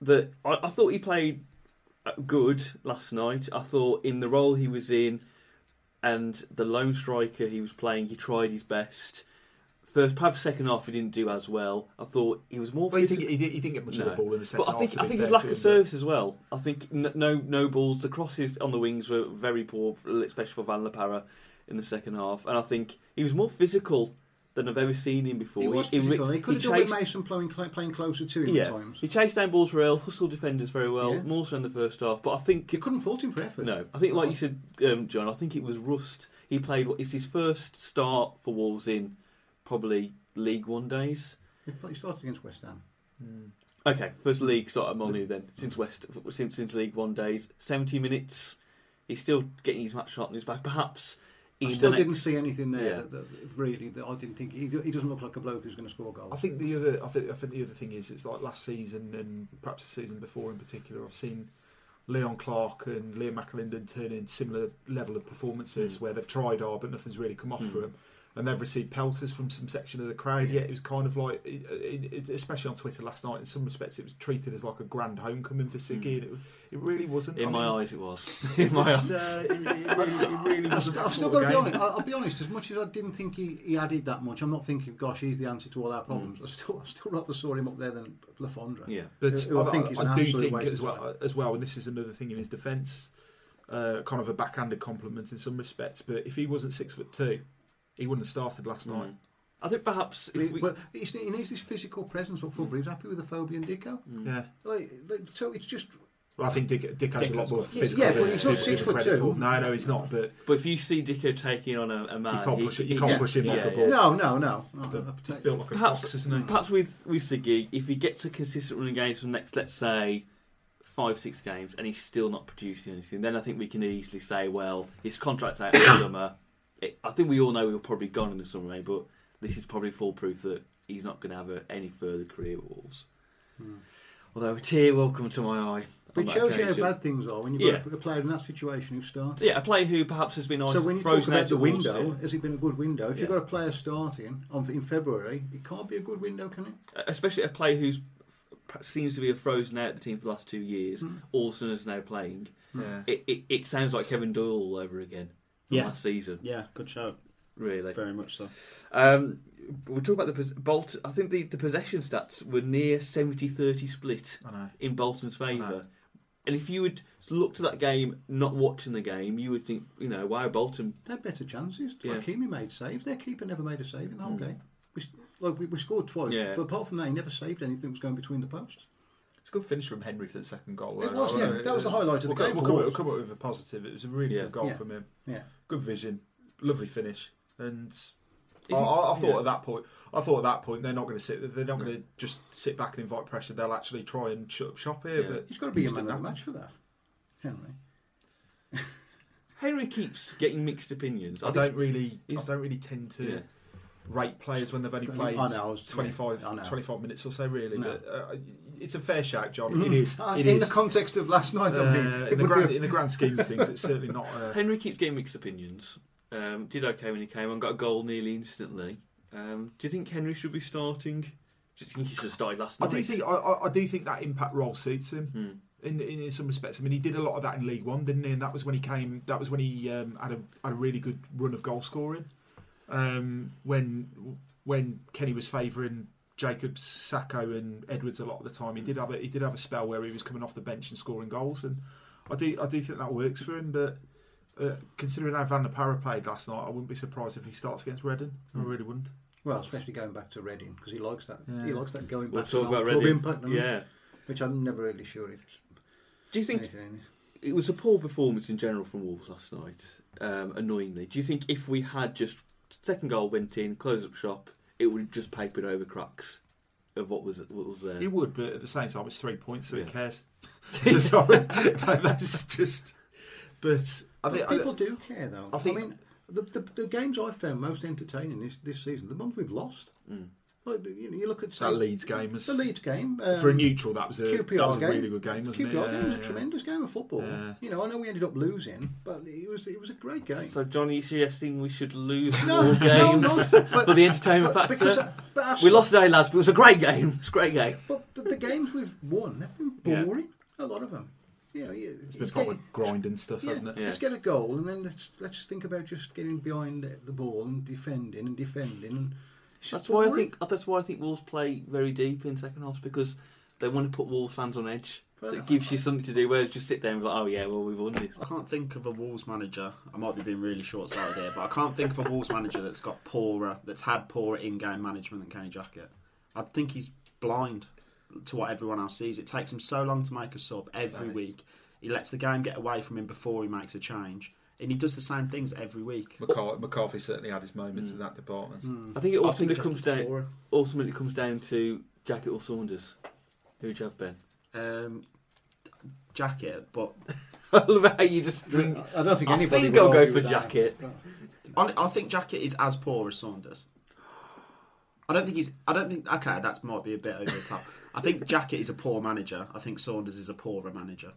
that I, I thought he played uh, good last night. I thought in the role he was in, and the lone striker he was playing, he tried his best. First, perhaps second half, he didn't do as well. I thought he was more. well, he, physical- didn't, he, didn't, he didn't get much of the ball in the second but I think half. I think his lack of service as well. I think no no balls. The crosses on the wings were very poor, especially for Van La Parra in the second half. And I think he was more physical than I've ever seen him before. He was re- physical. He, could have done with Mason playing, playing closer to him yeah, at times. he chased down balls for El, hustled defenders very well, Yeah. more so in the first half. But I think You couldn't fault him for effort. no, I think like you said, um, John. I think it was rust. He played what is his first start for Wolves in probably League One days. He played- he started against West Ham. Okay, first league start at Molineux then since West since since League One days. Seventy minutes. He's still getting his match shot on his back. Perhaps I still didn't see anything there Yeah. that, that really that I didn't think he, he doesn't look like a bloke who's going to score goals. I think the other, I think, I think the other thing is, it's like last season and perhaps the season before in particular. I've seen Leon Clarke and Liam McAlinden turn in similar level of performances Mm. where they've tried hard but nothing's really come off Mm. for them, and they've received pelters from some section of the crowd. Yet it was kind of like, it, it, it- especially on Twitter last night, in some respects, it was treated as like a grand homecoming for Siggy, Mm. and it, it really wasn't. in I my mean, eyes, it was. in my eyes. uh, it, it really, it really I've wasn't. still, that I've still got to be honest. I'll, I'll be honest. As much as I didn't think he, he added that much, I'm not thinking, "Gosh, he's the answer to all our problems." I still, I still rather saw him up there than Le Fondre. Yeah. But who I I, think is an I do absolute think waste as of well, as well, and this is another thing in his defence, uh, kind of a backhanded compliment in some respects. But if he wasn't six foot two, he wouldn't have started last Mm. night. I think perhaps if He, we, well, he needs this physical presence up front, but he's happy with the Afobe and Dicko. Yeah. Like, like, so it's just Well, I think Dick, Dick has a lot more got- Yeah, physical. yeah, but than he's not six foot two. No, no, he's not. But but if you see Dicko taking on a, a man, you can't he- push it. You he- can't yeah. push him off Yeah, the ball. no, no, no. no The- Built like a perhaps box, isn't he? perhaps with with Siggy, if he gets a consistent running games for the next, let's say, five six games, and he's still not producing anything, then I think we can easily say, well, his contract's out in the summer. It, I think we all know he'll probably gone in the summer, mate, but this is probably full proof that he's not going to have a, any further career at Wolves. Although a tear will come to my eye. But it shows you how bad things are when you've Yeah. got a player in that situation who starts. Yeah, a player who perhaps has been So when you talk about out the Wolves, window, yeah. has it been a good window? If you've got a player starting on, in February, it can't be a good window, can it? especially a player who's seems to be a frozen out the team for the last two years. Hmm. Olsen is now playing. Yeah. It, it, it sounds like Kevin Doyle all over again from Yeah. last season. Yeah, good show. Really. Very much so. Um, we'll talk about the pos- Bolt. I think the, the possession stats were near 70-30 split in Bolton's favour. And if you would look to that game, not watching the game, you would think, you know, wow, Bolton. They had better chances. Yeah. Ikeme made saves. Their keeper never made a save in the whole Mm. game. We, like, we, we scored twice, Yeah. but apart from that, he never saved anything that was going between the posts. A good finish from Henry for the second goal. It was, yeah. That was the uh, highlight of the we'll game Come, we'll, come, Wolves. we'll come up with a positive. It was a really Yeah. good goal Yeah. from him. Yeah. Good vision, lovely finish, and I, I, I thought yeah. at that point, I thought at that point they're not going to sit. They're not going to just sit back and invite pressure. They'll actually try and shut up shop here. But He's got to be a man of the match for that, Henry. Henry keeps getting mixed opinions. I think- don't really, I don't really tend to. Rate players when they've only I played know, I was- 25, yeah, I know. 25 minutes or so. Really, No. but uh, it's a fair shout, John. It is. It in is. the context of last night, I mean, Uh, in, the grand, be- in the grand scheme of things, it's certainly not. Uh, Henry keeps getting mixed opinions. Um, did okay when he came on, got a goal nearly instantly. Um, do you think Henry should be starting? Do you think he should have started last I night? do think I, I, I do think that impact role suits him. Hmm. in, in, in some respects. I mean, he did a lot of that in League One, didn't he? And that was when he came. That was when he um, had a had a really good run of goal scoring. Um, when when Kenny was favouring Jacobs, Sako, and Edwards a lot of the time, he did have a, he did have a spell where he was coming off the bench and scoring goals, and I do I do think that works for him. But uh, considering how Van der Para played last night, I wouldn't be surprised if he starts against Reading. I really wouldn't. Well, especially going back to Reading because he likes that. He likes that going back We'll talk an about old club Reading. impact. doesn't? Yeah. which I'm never really sure it's Do you think anything. it was a poor performance in general from Wolves last night? Um, annoyingly, do you think if we had just second goal went in, close up shop, it would have just papered over cracks of what was what was there? It would, but at the same time, it's three points, so Yeah. who cares? Sorry, that's just. But I But think I- people do care though. I think, I, mean, the, the the games I found most entertaining this this season, the ones we've lost. Mm. Like the- you know, you look at that say, Leeds game was the Leeds game um, for a neutral. That was a QPR that was a game. really good game, wasn't QPR it? game was a yeah. tremendous game of football. Yeah. You know, I know we ended up losing, but it was it was a great game. So Johnny, suggesting we should lose No, more games no, but- for the entertainment but, factor? because, uh, but we lost today, lads, but it was a great game. It's a great game. But, but the games we've won, they've been Yeah. boring. A lot of them. You know, It's been it's proper getting- grinding stuff, Yeah, hasn't it? Yeah. let's get a goal and then let's let's think about just getting behind the- the ball and defending and defending. And it's just That's why I think that's why I think Wolves play very deep in second halves because they want to put Wolves fans on edge. So it gives you something to do. Whereas just sit there and go, oh yeah, well we've won this. I can't think of a Wolves manager. I might be being really short-sighted here, but I can't think of a Wolves manager that's got poorer, that's had poorer in-game management than Kenny Jackett. I think he's blind to what everyone else sees. It takes him so long to make a sub every Right. week. He lets the game get away from him before he makes a change, and he does the same things every week. McCarthy, McCarthy certainly had his moments in that department. I think it I think ultimately comes down poorer. ultimately comes down to Jackett or Saunders. Who'd you have Ben? Um, Jackett, but I love how you just bring. I don't think anybody. I think would I'll go for with that. Jackett. I, I think Jackett is as poor as Saunders. I don't think he's. I don't think. Okay, that might be a bit over the top. I think Jackett is a poor manager. I think Saunders is a poorer manager.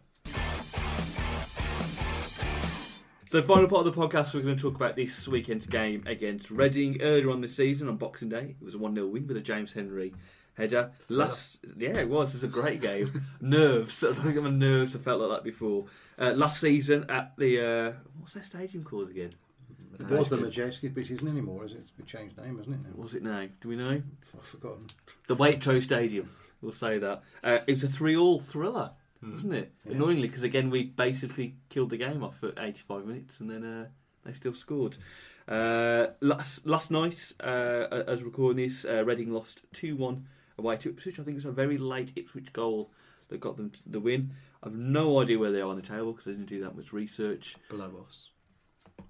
So, final part of the podcast, we're going to talk about this weekend's game against Reading earlier on this season on Boxing Day. It was a 1 0 win with a James Henry header. Last, yeah, it was. It was a great game. nerves. I don't think my nerves have felt like that before. Uh, last season at the uh, what's that stadium called again? It was the Madejski, but it isn't anymore, is it? It's changed name, hasn't it? Now? Was it now? Do we know? I've forgotten. The Waitrose Stadium. We'll say that. Uh, it was a three-all thriller, wasn't it? Yeah. Annoyingly, because again we basically killed the game off at 85 minutes, and then uh, they still scored. Uh, last last night, uh, as recording this, uh, Reading lost two one away to Ipswich. I think it was a very late Ipswich goal that got them the win. I've no idea where they are on the table because I didn't do that much research, Below us.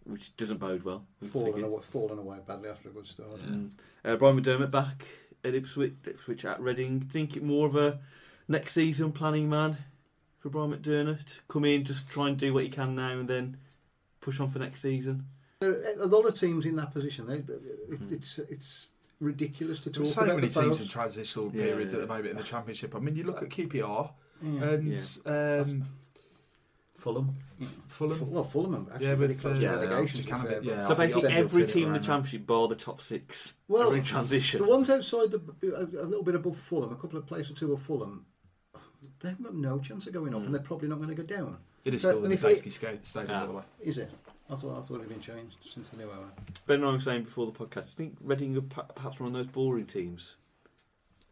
which doesn't bode well. I'm Fallen away, fallen away badly after a good start. Mm. Uh, Brian McDermott back at Ipswich, Ipswich at Reading. Think it more of a next season planning man for Brian McDermott? Come in, just try and do what you can now, and then push on for next season. A lot of teams in that position. They, it, Hmm. It's it's ridiculous to There's talk so about many teams in transitional Yeah, periods yeah. at the moment in the championship. I mean, you look at QPR Yeah. and um, Fulham. Fulham. Well, Fulham are actually Yeah, very close uh, to relegation. you to be can fair, have it, but- yeah. so I think- I basically, every team in the championship, bar the top six, Well, are in transition. The ones outside the, a, a little bit above Fulham, a couple of places or two of Fulham, they've got no chance of going up, Mm. and they're probably not going to go down. It is So- still the and if they- Madejski Stadium, Ah. by the way. Is it? I thought I thought it had been changed since the new hour. Ben and I were saying before the podcast, I think Reading are perhaps one of those boring teams.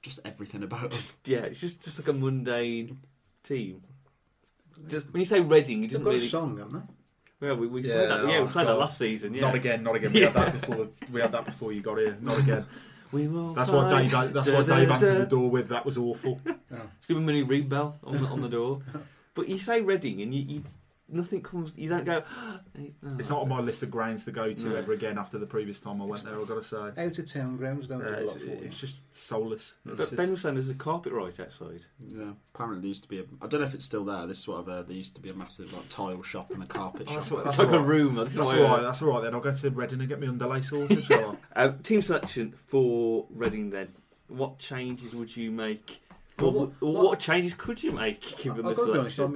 Just everything about us. Yeah, it's just, just like a mundane team. Just when you say Reading, it They've doesn't got really. a song, haven't they? Well, we, we Yeah, played that. Yeah, we oh, played that last season. Yeah. Not again, not again. We had that before. The, we had that before you got here. Not again. We will. That's what fight. Dave. That's Da, what Dave da. answered the door with. That was awful. Let's give him a mini ring bell on the, on the door. But you say Reading, and you, you nothing comes. You don't go. "No, It's not on my list of grounds to go to No. ever again after the previous time I went there. I've got to say. Out of town grounds don't Uh, do a it's, for it's just soulless. It's But just- Ben was saying there's a carpet right outside. Yeah. Apparently there used to be a. I don't know if it's still there. This is what I've heard. There used to be a massive like tile shop and a carpet Oh, that's shop. what- It's that's like a all right. room. That's, That's what all I right. That's all right. Then I'll go to Reading and get me underlay sorted. shall I? Uh, team selection for Reading. Then, what changes would you make? Well, Or, what- or what- what changes could you make given I've the got to be honest, I selection?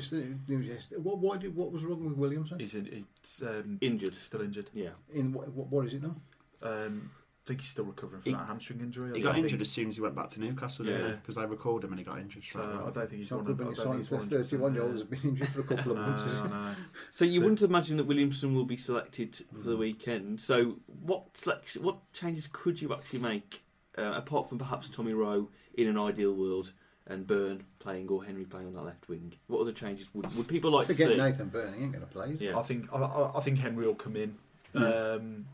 missed the yesterday. What, why did, what was wrong with Williamson? He's, in, he's um, Injured. still injured. Yeah. In what, what, what is it now? Um, I think he's still recovering from He- that hamstring injury. I He got think- injured as soon as he went back to Newcastle, Yeah. yeah, because I recalled him and he got injured. So straight. I don't think he's not one good of. when I you don't sign think for he's a 100%, 31 year old yeah. who's been injured for a couple of months. No, no. So you But- wouldn't imagine that Williamson will be selected for the weekend. So what selection, what changes could you actually make uh, apart from perhaps Tommy Rowe in an ideal world and Byrne playing or Henry playing on that left wing? What other changes would, would people like Forget to see? Nathan Byrne, he ain't going to play. is he? Yeah. I think I, I, I think Henry will come in. Um,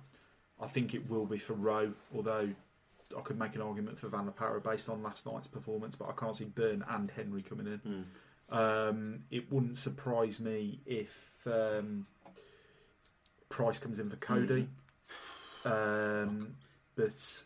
I think it will be for Rowe, although I could make an argument for Van der Para based on last night's performance, but I can't see Byrne and Henry coming in. Mm. Um, it wouldn't surprise me if um, Price comes in for Coady. Um, but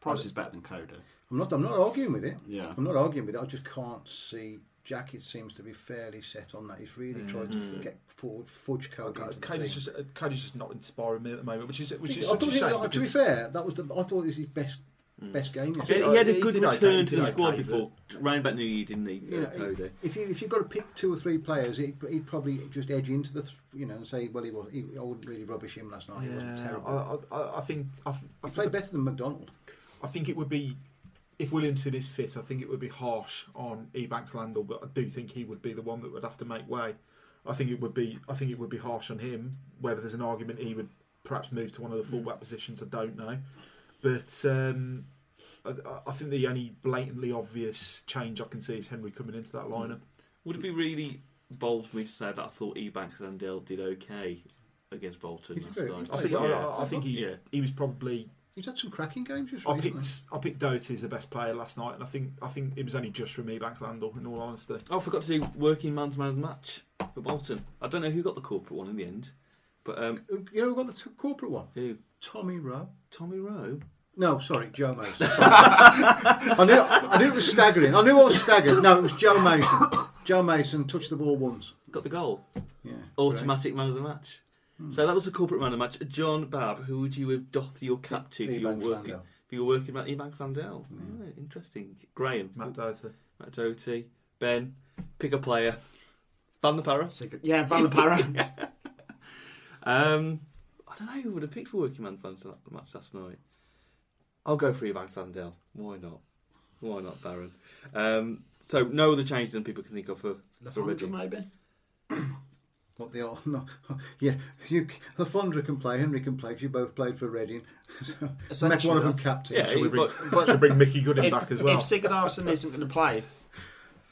Price is better than Coady. I'm not. I'm not arguing with it. Yeah. I'm not arguing with it. I just can't see. Jackett seems to be fairly set on that. He's really Yeah. tried to Mm. get forward, fudge Coady into the Coady's team. just uh, Coady's just not inspiring me at the moment, which is which is I such a thought he- shame. to be fair, that was the, I thought it was his best Mm. best game. He, he had a good did okay, return he to did the squad okay, before round about New Year, didn't he? You uh, know, Coady? if you if you've got to pick two or three players, he'd, he'd probably just edge into the th- you know and say, well, he was. He, I wouldn't really rubbish him last night. he wasn't Yeah, terrible. I, I, I think I, th- I he played better than McDonald. I think it would be if Williamson is fit. I think it would be harsh on Ebanks Landell, but I do think he would be the one that would have to make way. I think it would be. I think it would be harsh on him. Whether there's an argument he would perhaps move to one of the fullback positions, I don't know. But um, I, I think the only blatantly obvious change I can see is Henry coming into that lineup. Would it be really bold for me to say that I thought Ebanks-Landell did okay against Bolton last night? I played think. well. I, I think he. Yeah. He was probably He's had some cracking games just I recently. picked I picked Doherty as the best player last night, and I think I think it was only just from Ebanks Landell. In all honesty, Oh, I forgot to do working man's man of the match for Bolton. I don't know who got the corporate one in the end, but um, You know, who got the t- corporate one. who? Tommy Rowe. Tommy Rowe. No, sorry, Joe Mason. Sorry. I knew I knew it was staggering. I knew I was staggered. No, it was Joe Mason. Joe Mason touched the ball once. Got the goal. Yeah. Automatic man of the match. So that was the corporate man of the match. John Babb, who would you have doffed your cap to if you were Ebanks working? Landell. If you were working at Ebanks Landell. Oh, interesting. Graham, Matt Doherty. Matt Doherty, Ben, pick a player. Van the Para. Sick- Yeah, Van der Para. Um, I don't know who would have picked for working man fans that match last night. I'll go for Ebanks Landell. Why not? Why not Baron? Um, so no other changes than people can think of for, for Le Fondre, Reading. maybe. What they are? No, yeah. You, Le Fondre can play. Henry can play. 'cause you both played for Reading. So make one of them captain. Yeah, Should we bring, but- but- should bring Mickey Gooding if, back as well? If Sigurdarson isn't going to play, if,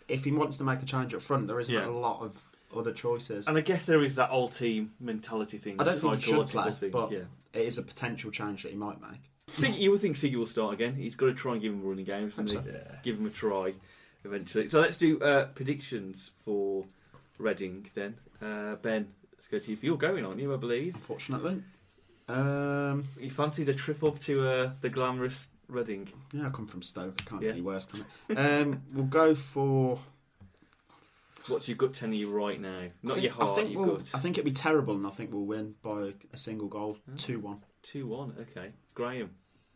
if he wants to make a change up front, there isn't Yeah. a lot of other choices. And I guess there is that old team mentality thing. I don't think he should play, thing, but yeah. it is a potential change that he might make. Think, you would think Siggy will start again. He's got to try and give him running games and Hope Yeah. give him a try eventually. So let's do uh, predictions for Reading then. Uh, ben, let's go to you. You're going on you, I believe. Unfortunately, um, You fancied a trip up to uh, the glamorous Reading? yeah, I come from Stoke. I can't Yeah. get any worse, can it? Um, we'll go for. What's your gut telling you right now? Not I think, your heart, I think your we'll, gut. I think it'd be terrible, and I think we'll win by a single goal, Hmm. two one. Two one. Okay, Graham.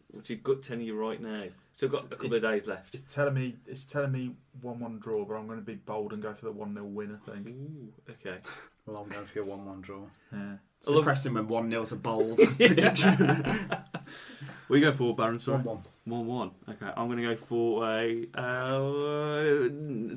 What's your gut telling you right now? Still got a couple of days left. It's telling me it's telling me one one draw, but I'm going to be bold and go for the one 0 win. I think. Ooh, okay. Well, I'm going for your one-one draw. Yeah. It's I love- depressing when one 0's a bold We go for Baron. Sorry. One-one. One one. One. Okay, I'm going to go for a uh,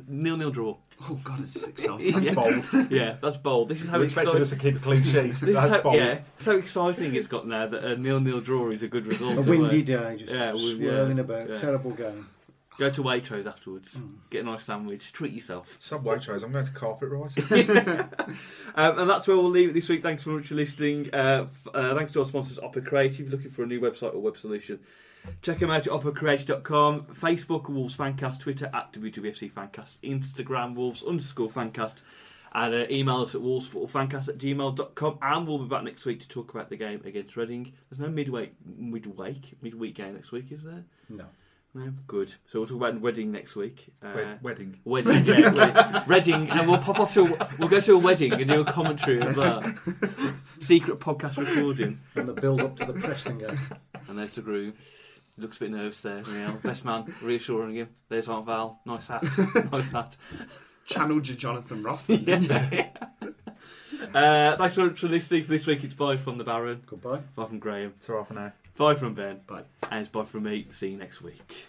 nil nil draw. Oh god, it's exciting. Yeah. Bold. Yeah, that's bold. This is how We expected exciting. us to keep a clean sheet. This is That's how, bold. yeah, so exciting it's got now that a nil nil draw is a good result. A windy uh, day, just yeah, we- swirling yeah, about. yeah. Terrible game. Go to Waitrose afterwards. Get a nice sandwich. Treat yourself. Subway trays. I'm going to carpet rise. Um, and that's where we'll leave it this week. Thanks very much for listening. Uh, f- uh, thanks to our sponsors, Opera Creative. Looking for a new website or web solution, check them out at operacreative.com. Facebook, Wolves Fancast. Twitter, at WWFC Fancast. Instagram, Wolves underscore Fancast. And uh, email us at wolvesfootballfancast at gmail.com. And we'll be back next week to talk about the game against Reading. There's no midweek, midweek, midweek game next week, is there? No. No? Good. So we'll talk about wedding next week. Uh, Wed- wedding. Wedding, yeah, wed- Reading, and we'll pop off to a, we'll go to a wedding and do a commentary of that secret podcast recording. And the build up to the Preston game. And there's the groom. He looks a bit nervous there. Real best man reassuring him. There's Aunt Val. Nice hat. nice hat. Channeled your Jonathan Ross. Yeah. uh, thanks for listening for this week. It's bye from the Baron, Goodbye. bye from Graham, To half an hour. bye from Ben, Bye. and it's bye from me. See you next week.